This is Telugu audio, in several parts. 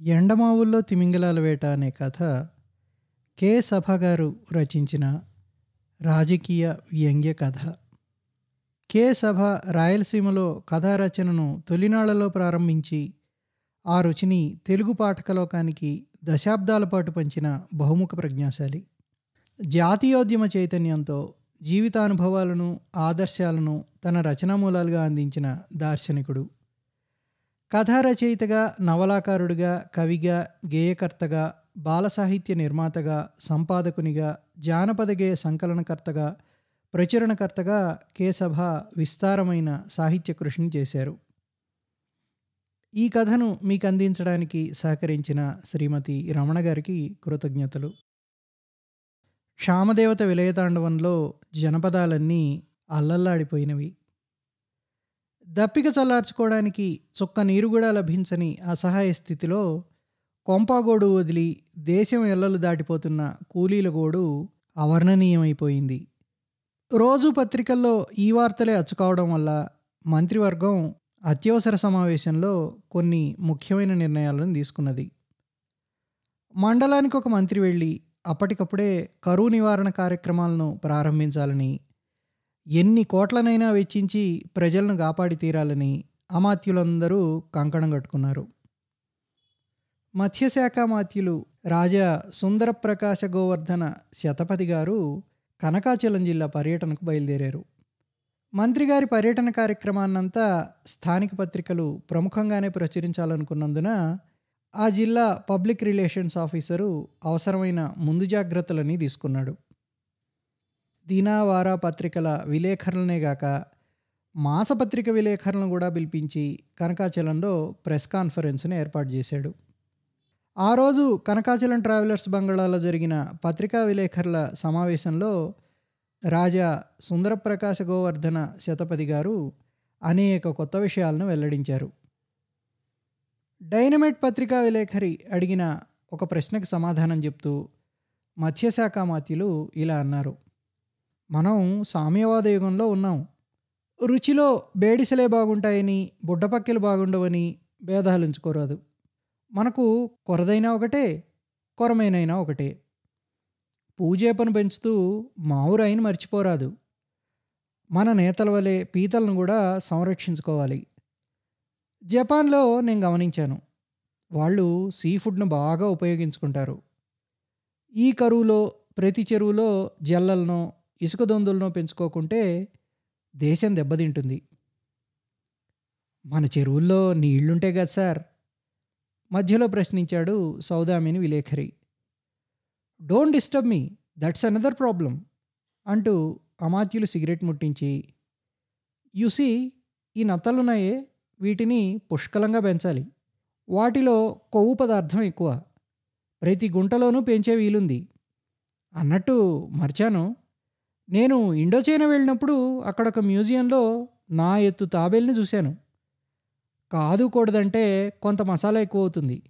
ఎండమావుల్లో తిమింగలాల వేట అనే కథ కె సభ గారు రచించిన రాజకీయ వ్యంగ్య కథ. కె సభ రాయలసీమలో కథా రచనను తొలినాళ్ళలో ప్రారంభించి ఆ రుచిని తెలుగు పాఠకలోకానికి దశాబ్దాల పాటు పంచిన బహుముఖ ప్రజ్ఞాశాలి. జాతీయోద్యమ చైతన్యంతో జీవితానుభవాలను ఆదర్శాలను తన రచనామూలాలుగా అందించిన దార్శనికుడు. కథారచయితగా నవలాకారుడిగా కవిగా గేయకర్తగా బాల సాహిత్య నిర్మాతగా సంపాదకునిగా జానపద గేయ సంకలనకర్తగా ప్రచురణకర్తగా కేసభ విస్తారమైన సాహిత్య కృషిని చేశారు. ఈ కథను మీకు అందించడానికి సహకరించిన శ్రీమతి రమణ గారికి కృతజ్ఞతలు. క్షామదేవత విలయతాండవంలో జనపదాలన్నీ అల్లల్లాడిపోయినవి. దప్పిక చల్లార్చుకోవడానికి చుక్క నీరు కూడా లభించని అసహాయ స్థితిలో కొంపాగోడు వదిలి దేశం ఎల్లలు దాటిపోతున్న కూలీల గోడు అవర్ణనీయమైపోయింది. రోజు పత్రికల్లో ఈ వార్తలే అచ్చుకోవడం వల్ల మంత్రివర్గం అత్యవసర సమావేశంలో కొన్ని ముఖ్యమైన నిర్ణయాలను తీసుకున్నది. మండలానికి ఒక మంత్రి వెళ్ళి అప్పటికప్పుడే కరువు నివారణ కార్యక్రమాలను ప్రారంభించాలని ఎన్ని కోట్లనైనా వెచ్చించి ప్రజలను కాపాడి తీరాలని అమాత్యులందరూ కంకణం కట్టుకున్నారు. మత్స్యశాఖ మాత్యులు రాజా సుందరప్రకాశ గోవర్ధన శతపథి గారు కనకాచలం జిల్లా పర్యటనకు బయలుదేరారు. మంత్రి గారి పర్యటన కార్యక్రమాన్నంతా స్థానిక పత్రికలు ప్రముఖంగానే ప్రచురించాలనుకున్నందున ఆ జిల్లా పబ్లిక్ రిలేషన్స్ ఆఫీసరు అవసరమైన ముందు జాగ్రత్తలని తీసుకున్నాడు. దినావార పత్రికల విలేకరులనే గాక మాసపత్రిక విలేకరులను కూడా పిలిపించి కనకాచలంలో ప్రెస్ కాన్ఫరెన్స్ను ఏర్పాటు చేశాడు. ఆ రోజు కనకాచలం ట్రావెలర్స్ బంగాళాలో జరిగిన పత్రికా విలేకరుల సమావేశంలో రాజా సుందరప్రకాశ గోవర్ధన శతపథి గారు అనేక కొత్త విషయాలను వెల్లడించారు. డైనమైట్ పత్రికా విలేకరి అడిగిన ఒక ప్రశ్నకు సమాధానం చెప్తూ మత్స్యశాఖ మాత్యులు ఇలా అన్నారు. మనం సామ్యవాద యుగంలో ఉన్నాం. రుచిలో బేడిసలే బాగుంటాయని బుడ్డపక్కెలు బాగుండవని భేదాలించుకోరాదు మనకు కొరదైనా ఒకటే కొరమైనైనా ఒకటే. పూజేపను పెంచుతూ మావురాయిని మర్చిపోరాదు. మన నేతల వలె పీతలను కూడా సంరక్షించుకోవాలి. జపాన్లో నేను గమనించాను. వాళ్ళు సీ ఫుడ్ను బాగా ఉపయోగించుకుంటారు. ఈ కరువులో ప్రతి చెరువులో జల్లలను ఇసుక దొందులను పెంచుకోకుంటే దేశం దెబ్బతింటుంది. మన చెరువుల్లో నీళ్ళుంటే కదా సార్? మధ్యలో ప్రశ్నించాడు Saudamini విలేఖరి. Don't disturb me that's another problem అంటూ అమాత్యులు సిగరెట్ ముట్టించి యుసి ఈ నత్తలున్నాయే వీటిని పుష్కలంగా పెంచాలి. వాటిలో కొవ్వు పదార్థం ఎక్కువ. ప్రతి గుంటలోనూ పెంచే వీలుంది. అన్నట్టు మర్చాను. నేను ఇండోచైనా వెళ్ళినప్పుడు అక్కడ ఒక మ్యూజియంలో నా ఎత్తు తాబేల్ని చూశాను. కాదు కూడదంటే కొంత మసాలా ఎక్కువ అవుతుంది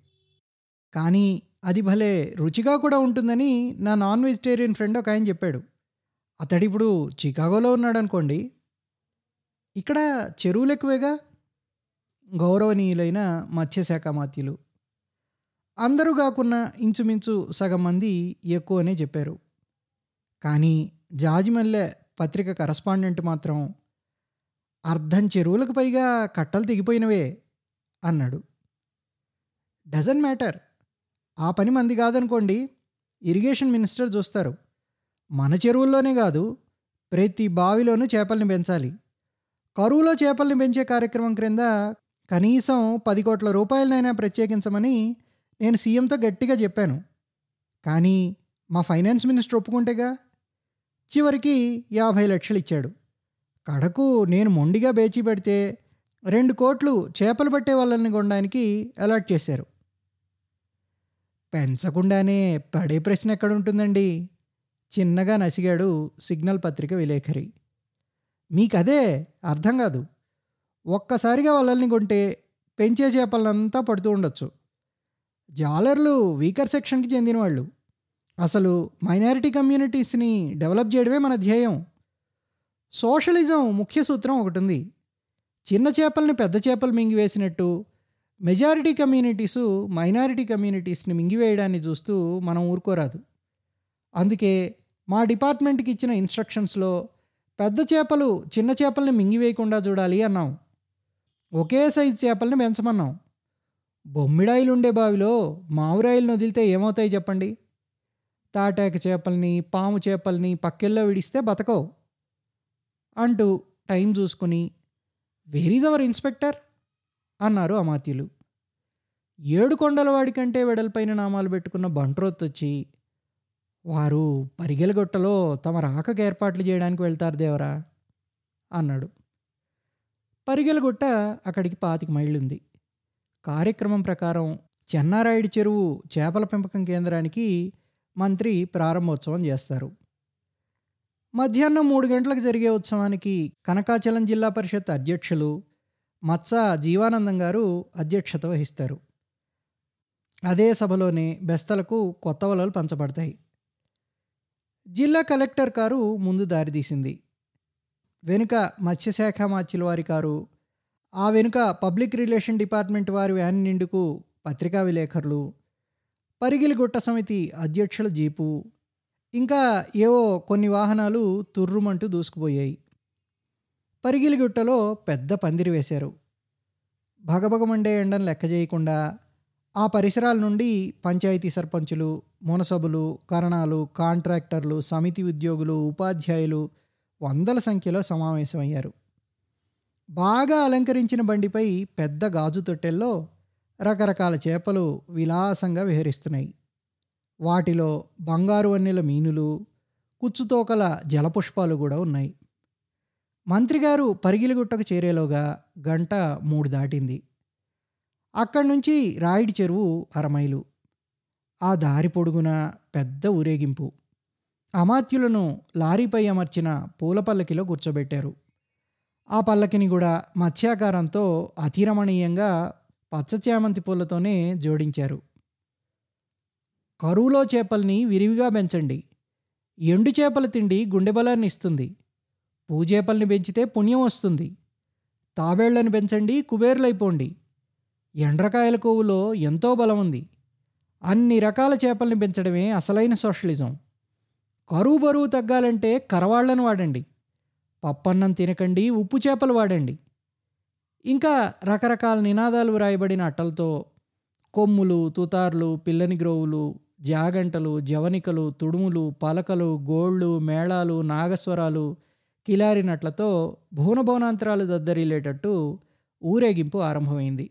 కానీ అది భలే రుచిగా కూడా ఉంటుందని నా నాన్ వెజిటేరియన్ ఫ్రెండ్ ఒక ఆయన చెప్పాడు. అతడిప్పుడు చికాగోలో ఉన్నాడు అనుకోండి ఇక్కడ చెరువులు ఎక్కువేగా? గౌరవనీయులైన మత్స్యశాఖ మాత్యులు. అందరూ కాకున్నా ఇంచుమించు సగం మంది ఎక్కువనే చెప్పారు. కానీ జాజిమల్లె పత్రిక కరస్పాండెంట్ మాత్రం అర్ధం చెరువులకు పైగా కట్టలు తెగిపోయినవే అన్నాడు. Doesn't matter. ఆ పని మంది కాదనుకోండి ఇరిగేషన్ మినిస్టర్ చూస్తారు. మన చెరువుల్లోనే కాదు ప్రతి బావిలోనూ చేపల్ని పెంచాలి. కరువులో చేపల్ని పెంచే కార్యక్రమం క్రింద కనీసం పది కోట్ల రూపాయలనైనా ప్రత్యేకించమని నేను సీఎంతో గట్టిగా చెప్పాను. కానీ మా ఫైనాన్స్ మినిస్టర్ ఒప్పుకుంటేగా చివరికి యాభై లక్షలు ఇచ్చాడు. కడకు నేను మొండిగా బేచి పెడితే రెండు కోట్లు చేపలు పట్టే వాళ్ళని కొనడానికి అలాట్ చేశారు. పెంచకుండానే పడే ప్రశ్న ఎక్కడ ఉంటుందండి చిన్నగా నసిగాడు సిగ్నల్ పత్రిక విలేఖరి మీకదే అర్థం కాదు. ఒక్కసారిగా వాళ్ళని కొంటే పెంచే చేపలంతా పడుతూ ఉండొచ్చు. జాలర్లు వీకర్ సెక్షన్కి చెందిన వాళ్ళు అసలు మైనారిటీ కమ్యూనిటీస్ని డెవలప్ చేయడమే మన ధ్యేయం. సోషలిజం ముఖ్య సూత్రం ఒకటి ఉంది చిన్న చేపల్ని పెద్ద చేపలు మింగివేసినట్టు మెజారిటీ కమ్యూనిటీసు మైనారిటీ కమ్యూనిటీస్ని మింగివేయడాన్ని చూస్తూ మనం ఊరుకోరాదు. అందుకే మా డిపార్ట్మెంట్కి ఇచ్చిన ఇన్స్ట్రక్షన్స్లో పెద్ద చేపలు చిన్న చేపల్ని మింగివేయకుండా చూడాలి అన్నాం. ఒకే సైజు చేపల్ని పెంచమన్నాం. బొమ్మిడాయిలు ఉండే బావిలో మామిడాయిలను వదిలితే ఏమవుతాయి చెప్పండి? తాటాక చేపల్ని పాము చేపల్ని పక్కెల్లో విడిస్తే బతకవు అంటూ టైం చూసుకుని వెరీజ్ అవర్ ఇన్స్పెక్టర్? అన్నారు అమాత్యులు. ఏడు కొండల కంటే వెడల్పైన నామాలు పెట్టుకున్న బంట్రోత్ వచ్చి వారు పరిగెలగొట్టలో తమ రాకకు ఏర్పాట్లు చేయడానికి వెళ్తారు దేవరా? అన్నాడు. పరిగెలగుట్ట అక్కడికి పాతిక మైళ్ళుంది. కార్యక్రమం ప్రకారం చెన్నారాయుడి చెరువు చేపల పెంపకం కేంద్రానికి మంత్రి ప్రారంభోత్సవం చేస్తారు. మధ్యాహ్నం మూడు గంటలకు జరిగే ఉత్సవానికి కనకాచలం జిల్లా పరిషత్ అధ్యక్షులు మత్స జీవానందం గారు అధ్యక్షత వహిస్తారు. అదే సభలోనే బెస్తలకు కొత్త వలలు పంచబడతాయి. జిల్లా కలెక్టర్ కారు ముందు దారితీసింది వెనుక మత్స్యశాఖ మాచిల వారి కారు ఆ వెనుక పబ్లిక్ రిలేషన్ డిపార్ట్మెంట్ వారి వ్యాన్ నిండుకు పత్రికా విలేకరులు పరిగిలిగుట్ట సమితి అధ్యక్షుల జీపు. ఇంకా ఏవో కొన్ని వాహనాలు తుర్రుమంటూ దూసుకుపోయాయి. పరిగిలిగుట్టలో పెద్ద పందిరి వేశారు. భగభగమండే ఎండను లెక్క చేయకుండా ఆ పరిసరాల నుండి పంచాయతీ సర్పంచులు మునసభలు కరణాలు కాంట్రాక్టర్లు సమితి ఉద్యోగులు ఉపాధ్యాయులు వందల సంఖ్యలో సమావేశమయ్యారు. బాగా అలంకరించిన బండిపై పెద్ద గాజు తొట్టెల్లో రకరకాల చేపలు విలాసంగా విహరిస్తున్నాయి. వాటిలో బంగారు వన్నెల మీనులు కుచ్చుతోకల జలపుష్పాలు కూడా ఉన్నాయి. మంత్రిగారు పరిగిలిగుట్టకు చేరేలోగా గంట మూడు దాటింది. అక్కడి నుంచి రాయిడి చెరువు అరమైలు. ఆ దారి పొడుగున పెద్ద ఊరేగింపు. అమాత్యులను లారీపై అమర్చిన పూల పల్లకిలో కూర్చోబెట్టారు. ఆ పల్లకిని కూడా మత్స్యాకారంతో అతిరమణీయంగా పచ్చ చామంతి పూలతోనే జోడించారు. కరువులో చేపల్ని విరివిగా పెంచండి. ఎండు చేపల తిండి గుండె బలాన్ని ఇస్తుంది. పూజేపల్ని పెంచితే పుణ్యం వస్తుంది. తాబేళ్ళను పెంచండి కుబేర్లైపోండి. ఎండ్రకాయల కొవ్వులో ఎంతో బలం ఉంది. అన్ని రకాల చేపల్ని పెంచడమే అసలైన సోషలిజం. కరువు బరువు తగ్గాలంటే కరవాళ్ళను వాడండి. పప్పన్నం తినకండి ఉప్పు చేపలు వాడండి. ఇంకా రకరకాల నినాదాలు వ్రాయబడిన అట్టలతో కొమ్ములు తుతార్లు పిల్లని గ్రోవులు జాగంటలు జవనికలు తుడుములు పలకలు గోళ్ళు మేళాలు నాగస్వరాలు కిలారినట్లతో భువనభవనాంతరాలు దద్దరిల్లేటట్టు ఊరేగింపు ఆరంభమైంది.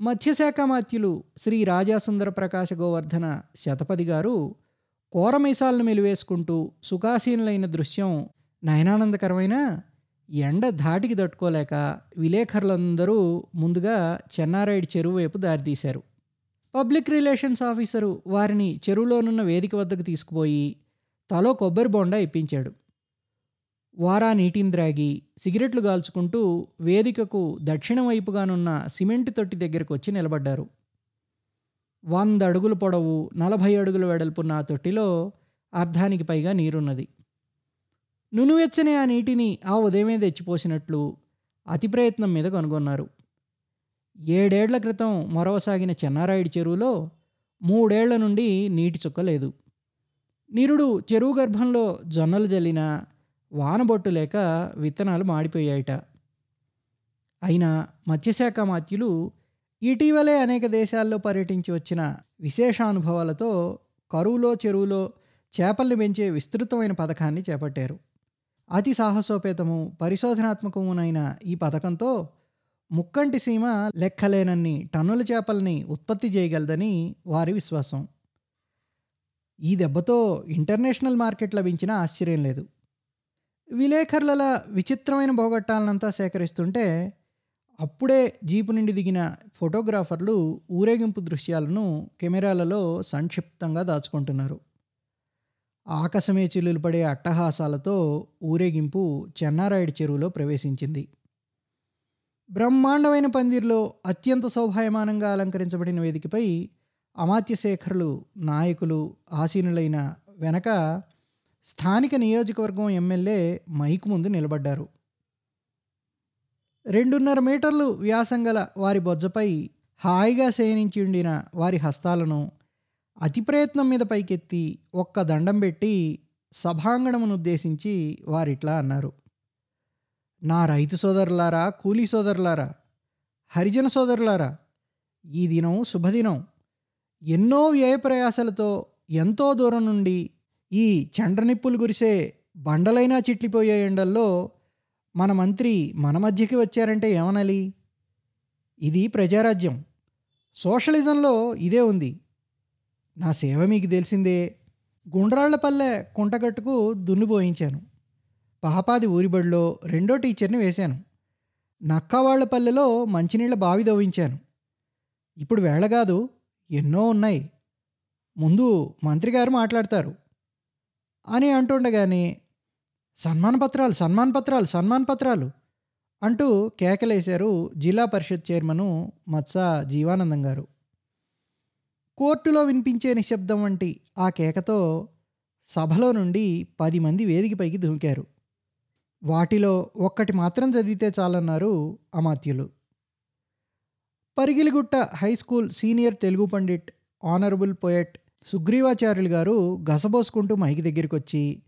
మత్స్యశాఖ మాత్యులు శ్రీ రాజాసుందర ప్రకాశ గోవర్ధన శతపథి గారు కోరమైసాలను మెలివేసుకుంటూ సుఖాసీనులైన దృశ్యం నయనానందకరమైన ఎండ ధాటికి తట్టుకోలేక విలేకరులందరూ ముందుగా చెన్నారాయుడు చెరువు వైపు దారితీశారు పబ్లిక్ రిలేషన్స్ ఆఫీసరు వారిని చెరువులోనున్న వేదిక వద్దకు తీసుకుపోయి తలో కొబ్బరి బొండా ఇప్పించాడు. వారా నీటిని ద్రాగి సిగరెట్లు గాల్చుకుంటూ వేదికకు దక్షిణ వైపుగానున్న సిమెంట్ తొట్టి దగ్గరకు వచ్చి నిలబడ్డారు. వంద అడుగుల పొడవు నలభై అడుగుల వెడల్పున్న ఆ తొట్టిలో అర్ధానికి పైగా నీరున్నది. నునువెచ్చని ఆ నీటిని ఆ ఉదయమే తెచ్చిపోసినట్లు అతి ప్రయత్నం మీద కనుగొన్నారు. ఏడేళ్ళ క్రితం మొరవసాగిన చెన్నారాయుడి చెరువులో మూడేళ్ళ నుండి నీటి చుక్క లేదు. నిరుడు చెరువు గర్భంలో జొన్నలు జల్లిన వానబొట్టు లేక విత్తనాలు మాడిపోయాయిట. అయినా మత్స్యశాఖ మాత్యులు ఇటీవలే అనేక దేశాల్లో పర్యటించి వచ్చిన విశేషానుభవాలతో కరువులో చెరువులో చేపల్ని పెంచే విస్తృతమైన పథకాన్ని చేపట్టారు. అతి సాహసోపేతము పరిశోధనాత్మకమునైన ఈ పథకంతో ముక్కంటి సీమ లెక్కలేనన్ని టన్నుల చేపల్ని ఉత్పత్తి చేయగలదని వారి విశ్వాసం. ఈ దెబ్బతో ఇంటర్నేషనల్ మార్కెట్ లభించిన ఆశ్చర్యం లేదు. విలేకరుల విచిత్రమైన పోగొట్టాలనంతా సేకరిస్తుంటే అప్పుడే జీపు నుండి దిగిన ఫోటోగ్రాఫర్లు ఊరేగింపు దృశ్యాలను కెమెరాలలో సంక్షిప్తంగా దాచుకుంటున్నారు. ఆకాశమే చిల్లులు పడే అట్టహాసాలతో ఊరేగింపు చెన్నారాయుడు చెరువులో ప్రవేశించింది. బ్రహ్మాండమైన పందిర్లో అత్యంత శోభాయమానంగా అలంకరించబడిన వేదికపై అమాత్యశేఖరులు నాయకులు ఆసీనులైన వెనక స్థానిక నియోజకవర్గం ఎమ్మెల్యే మైకు ముందు నిలబడ్డారు. రెండున్నర మీటర్లు వ్యాసం గల వారి బొజ్జపై హాయిగా శయనించి ఉండిన వారి హస్తాలను అతి ప్రయత్నం మీద పైకెత్తి ఒక్క దండం పెట్టి సభాంగణమును ఉద్దేశించి వారిట్లా అన్నారు. నా రైతు సోదరులారా కూలీ సోదరులారా హరిజన సోదరులారా ఈ దినం శుభదినం. ఎన్నో వ్యయ ప్రయాసలతో ఎంతో దూరం నుండి ఈ చండ్రనిప్పులు గురిసే బండలైనా చిట్లిపోయే ఎండల్లో మన మంత్రి మన మధ్యకి వచ్చారంటే ఏమనాలి? ఇది ప్రజారాజ్యం. సోషలిజంలో ఇదే ఉంది. నా సేవ మీకు తెలిసిందే. గుండ్రాళ్ళపల్లె కుంటగట్టుకు దున్నుబోయించాను పాపాది ఊరిబడిలో రెండో టీచర్ని వేశాను. నక్కవాళ్ళపల్లెలో మంచినీళ్ళ బావి దవ్వించాను. ఇప్పుడు వేళ కాదు ఎన్నో ఉన్నాయి. ముందు మంత్రి గారు మాట్లాడతారు. అని అంటుండగానే సన్మాన పత్రాలు సన్మాన పత్రాలు సన్మాన పత్రాలు అంటూ కేకలేశారు జిల్లా పరిషత్ చైర్మను మత్స జీవానందం గారు. కోర్టులో వినిపించే నిశ్శబ్దం వంటి ఆ కేకతో సభలో నుండి పది మంది వేదికపైకి దూకారు. వాటిలో ఒక్కటి మాత్రం చదివితే చాలన్నారు అమాత్యులు. పరిగిలిగుట్ట high school senior Telugu pandit honourable poet Sugreevacharyulu garu గసబోసుకుంటూ మైకి దగ్గరికి వచ్చి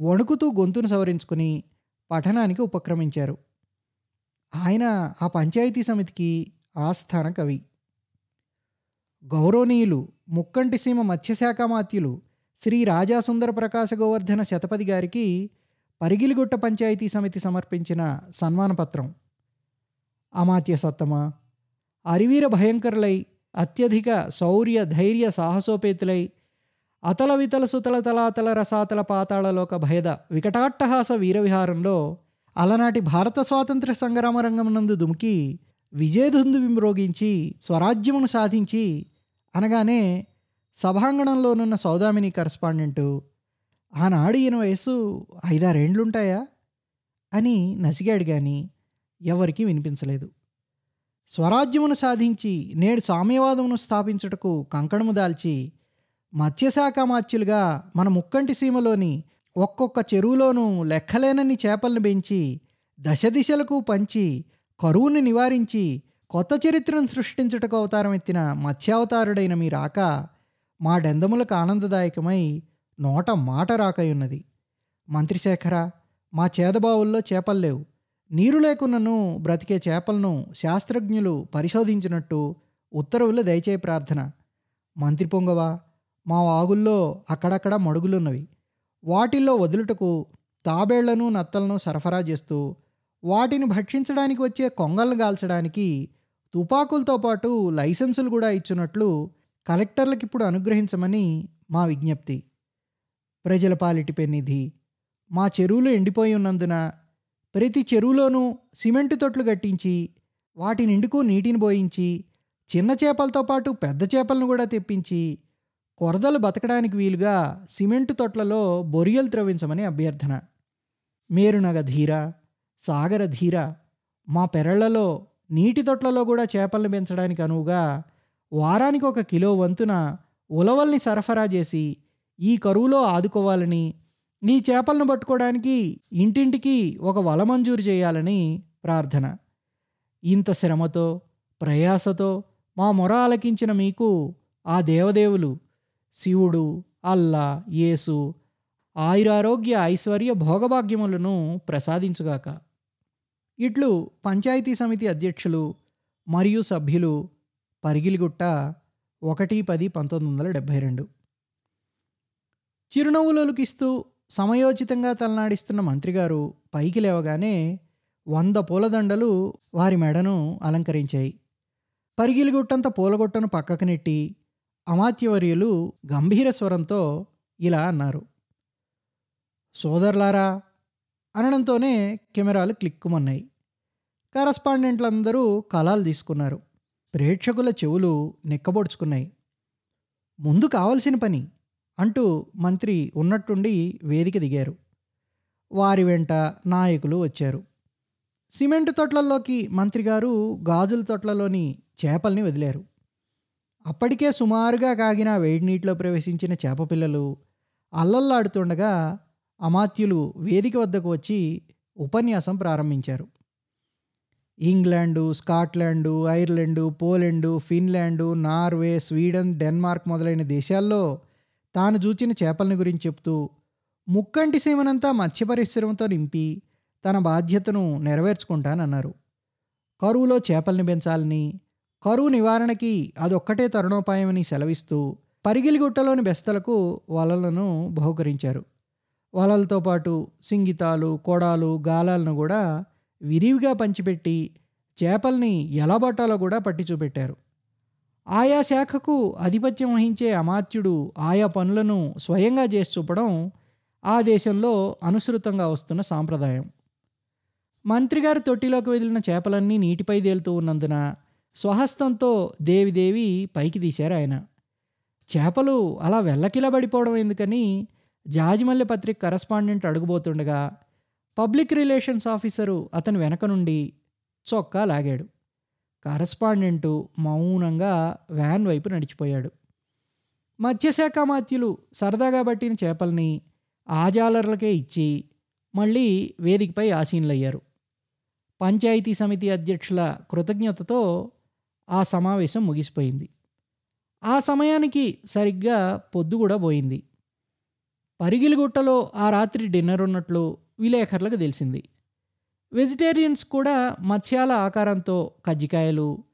వణుకుతూ గొంతును సవరించుకుని పఠనానికి ఉపక్రమించారు. ఆయన ఆ పంచాయతీ సమితికి ఆస్థాన కవి. గౌరవనీయులు ముక్కంటి సీమ మత్స్యశాఖ మాత్యులు శ్రీ రాజాసుందర ప్రకాశ గోవర్ధన శతపథి గారికి పరిగిలిగుట్ట పంచాయతీ సమితి సమర్పించిన సన్మాన పత్రం అమాత్య సత్తమ అరివీర భయంకరులై అత్యధిక శౌర్య ధైర్య సాహసోపేతులై అతల వితల సుతల తలాతల రసాతల పాతాళలోక భయద వికటాట్టహాస వీరవిహారంలో అలనాటి భారత స్వాతంత్ర సంగ్రామ రంగం నందు దుమికి విజయధుందు విమ్రోగించి స్వరాజ్యమును సాధించి అనగానే సభాంగణంలోనున్న సౌదామిని కరస్పాండెంటు ఆనాడు ఈయన వయసు ఐదారేండ్లుంటాయా? అని నసిగాడు కానీ ఎవరికీ వినిపించలేదు. స్వరాజ్యమును సాధించి నేడు సామ్యవాదమును స్థాపించుటకు కంకణము దాల్చి మత్స్యశాఖ మాత్యులుగా మన ముక్కంటి సీమలోని ఒక్కొక్క చెరువులోనూ లెక్కలేనన్ని చేపలను పెంచి దశ దిశలకు పంచి కరువుని నివారించి కొత్త చరిత్రను సృష్టించుటకు అవతారం ఎత్తిన మత్స్యావతారుడైన మీ రాక మా డెందములకు ఆనందదాయకమై నోట మాట రాకయున్నది. మంత్రిశేఖర మా చేదబావుల్లో చేపలు లేవు. నీరు లేకున్నను బ్రతికే చేపలను శాస్త్రజ్ఞులు పరిశోధించినట్టు ఉత్తర్వులు దయచేయ ప్రార్థన. మంత్రి పొంగవ మా వాగుల్లో అక్కడక్కడ మడుగులున్నవి. వాటిల్లో వదులుటకు తాబేళ్ళను నత్తలను సరఫరా చేస్తూ వాటిని భక్షించడానికి వచ్చే కొంగలను గాల్చడానికి తుపాకులతో పాటు లైసెన్సులు కూడా ఇచ్చినట్లు కలెక్టర్లకు ఇప్పుడు అనుగ్రహించమని మా విజ్ఞప్తి. ప్రజల పాలిటిపై నిధి. మా చెరువులు ఎండిపోయి ఉన్నందున ప్రతి చెరువులోనూ సిమెంటు తొట్లు కట్టించి వాటి నిండుకు నీటిని పోయించి చిన్న చేపలతో పాటు పెద్ద చేపలను కూడా తెప్పించి కొరదలు బతకడానికి వీలుగా సిమెంటు తొట్లలో బొరియలు త్రవించమని అభ్యర్థన. మేరునగ ధీర సాగర ధీర మా పెరళ్ళలో నీటి తొట్లలో కూడా చేపలను పెంచడానికి అనువుగా వారానికి ఒక కిలో వంతున ఉలవల్ని సరఫరా చేసి ఈ కరువులో ఆదుకోవాలని ఈ చేపలను పట్టుకోవడానికి ఇంటింటికి ఒక వల మంజూరు చేయాలని ప్రార్థన. ఇంత శ్రమతో ప్రయాసతో మా మొర ఆలకించిన మీకు ఆ దేవదేవులు శివుడు అల్లా యేసు ఆయురారోగ్య ఐశ్వర్య భోగభాగ్యములను ప్రసాదించుగాక. ఇట్లు పంచాయతీ సమితి అధ్యక్షులు మరియు సభ్యులు పరిగిలిగుట్ట ఒకటి పది పంతొమ్మిది వందల డెబ్భై రెండు. చిరునవ్వులొలికిస్తూ సమయోచితంగా తలనాడిస్తున్న మంత్రిగారు పైకి లేవగానే వంద పూలదండలు వారి మెడను అలంకరించాయి. పరిగిలిగుట్టంత పూలగొట్టను పక్కకు నెట్టి అమాత్యవర్యులు గంభీర స్వరంతో ఇలా అన్నారు. సోదరులారా అనడంతోనే కెమెరాలు క్లిక్కుమన్నాయి. కరస్పాండెంట్లందరూ కళాలు తీసుకున్నారు. ప్రేక్షకుల చెవులు నిక్కబొడుచుకున్నాయి. ముందు కావలసిన పని అంటూ మంత్రి ఉన్నట్టుండి వేదిక దిగారు. వారి వెంట నాయకులు వచ్చారు. సిమెంట్ తొట్లల్లోకి మంత్రి గారు గాజుల తొట్లలోని చేపల్ని వదిలారు. అప్పటికే సుమారుగా కాగిన వేడి నీటిలో ప్రవేశించిన చేప పిల్లలు అల్లల్లాడుతుండగా అమాత్యులు వేదిక వద్దకు వచ్చి ఉపన్యాసం ప్రారంభించారు. England Scotland Ireland Poland Finland Norway Sweden Denmark మొదలైన దేశాల్లో తాను చూచిన చేపలని గురించి చెప్తూ ముక్కంటి సీమనంతా మత్స్య పరిశ్రమతో నింపి తన బాధ్యతను నెరవేర్చుకుంటానన్నారు. కరువులో చేపల్ని పెంచాలని కరువు నివారణకి అదొక్కటే తరుణోపాయమని సెలవిస్తూ పరిగిలిగుట్టలోని బెస్తలకు వలలను బహుకరించారు. వలలతో పాటు సింగితాలు కొడాలు గాలాలను కూడా విరివిగా పంచిపెట్టి చేపల్ని ఎలా పట్టాలో కూడా పట్టి చూపెట్టారు. ఆయా శాఖకు ఆధిపత్యం వహించే అమాత్యుడు ఆయా పనులను స్వయంగా చేసి చూపడం ఆ దేశంలో అనుసృతంగా వస్తున్న సాంప్రదాయం. మంత్రిగారి తొట్టిలోకి వదిలిన చేపలన్నీ నీటిపై తేలుతూ ఉన్నందున స్వహస్తంతో దేవిదేవి పైకి తీశారు ఆయన. చేపలు అలా వెళ్ళకిలా పడిపోవడం ఎందుకని జాజిమల్లె పత్రిక కరస్పాండెంట్ అడుగుబోతుండగా పబ్లిక్ రిలేషన్స్ ఆఫీసరు అతని వెనక నుండి చొక్కా లాగాడు. కరస్పాండెంటు మౌనంగా వ్యాన్ వైపు నడిచిపోయాడు. మత్స్యశాఖ మాత్యులు సరదాగా పట్టిన చేపల్ని ఆజాలర్లకే ఇచ్చి మళ్ళీ వేదికపై ఆసీనులయ్యారు. పంచాయతీ సమితి అధ్యక్షుల కృతజ్ఞతతో ఆ సమావేశం ముగిసిపోయింది. ఆ సమయానికి సరిగ్గా పొద్దు కూడా పోయింది. పరిగిలిగుట్టలో ఆ రాత్రి డిన్నర్ ఉన్నట్లు విలేకరులకు తెలిసింది. వెజిటేరియన్స్ కూడా మత్స్యాల ఆకారంతో కజ్జికాయలు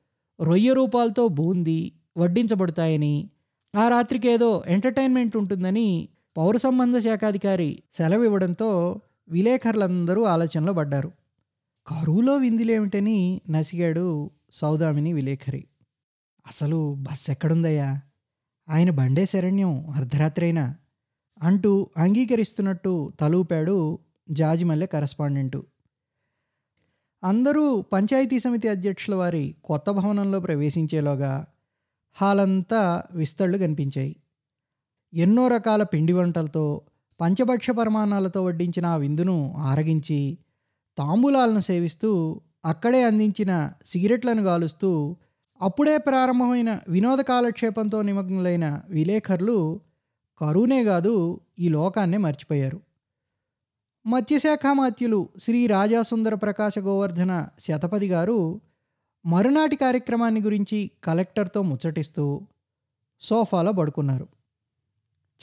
రొయ్య రూపాలతో బూందీ వడ్డించబడతాయని ఆ రాత్రికి ఏదో ఎంటర్టైన్మెంట్ ఉంటుందని పౌర సంబంధ శాఖాధికారి సెలవు ఇవ్వడంతో విలేకరులందరూ ఆలోచనలో పడ్డారు. కరువులో విందులేమిటని నసిగాడు సౌదామిని విలేకరి. అసలు బస్ ఎక్కడుందయ్యా? ఆయన బండే శరణ్యం అర్ధరాత్రైనా? అంటూ అంగీకరిస్తున్నట్టు తలూపాడు జాజిమల్లె కరస్పాండెంటు. అందరూ పంచాయతీ సమితి అధ్యక్షుల వారి కొత్త భవనంలో ప్రవేశించేలోగా హాలంతా విస్తళ్ళు కనిపించాయి. ఎన్నో రకాల పిండి వంటలతో పంచభక్ష పరిమాణాలతో వడ్డించిన ఆ విందును ఆరగించి తాంబూలాలను సేవిస్తూ అక్కడే అందించిన సిగరెట్లను గాలుస్తూ అప్పుడే ప్రారంభమైన వినోద కాలక్షేపంతో నిమగ్నులైన విలేకరులు కరువునే కాదు ఈ లోకాన్నే మర్చిపోయారు. మత్స్యశాఖ మాత్యులు శ్రీ రాజాసుందర ప్రకాశ గోవర్ధన శతపథి గారు మరునాటి కార్యక్రమాన్ని గురించి కలెక్టర్తో ముచ్చటిస్తూ సోఫాలో పడుకున్నారు.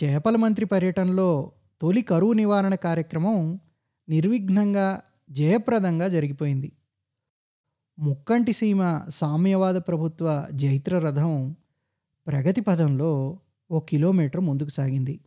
చేపల మంత్రి పర్యటనలో తొలి కరువు నివారణ కార్యక్రమం నిర్విఘ్నంగా జయప్రదంగా జరిగిపోయింది. ముక్కంటి సీమ సామ్యవాద ప్రభుత్వ జైత్ర రథం ప్రగతి పదంలో ఓ కిలోమీటర్ ముందుకు సాగింది.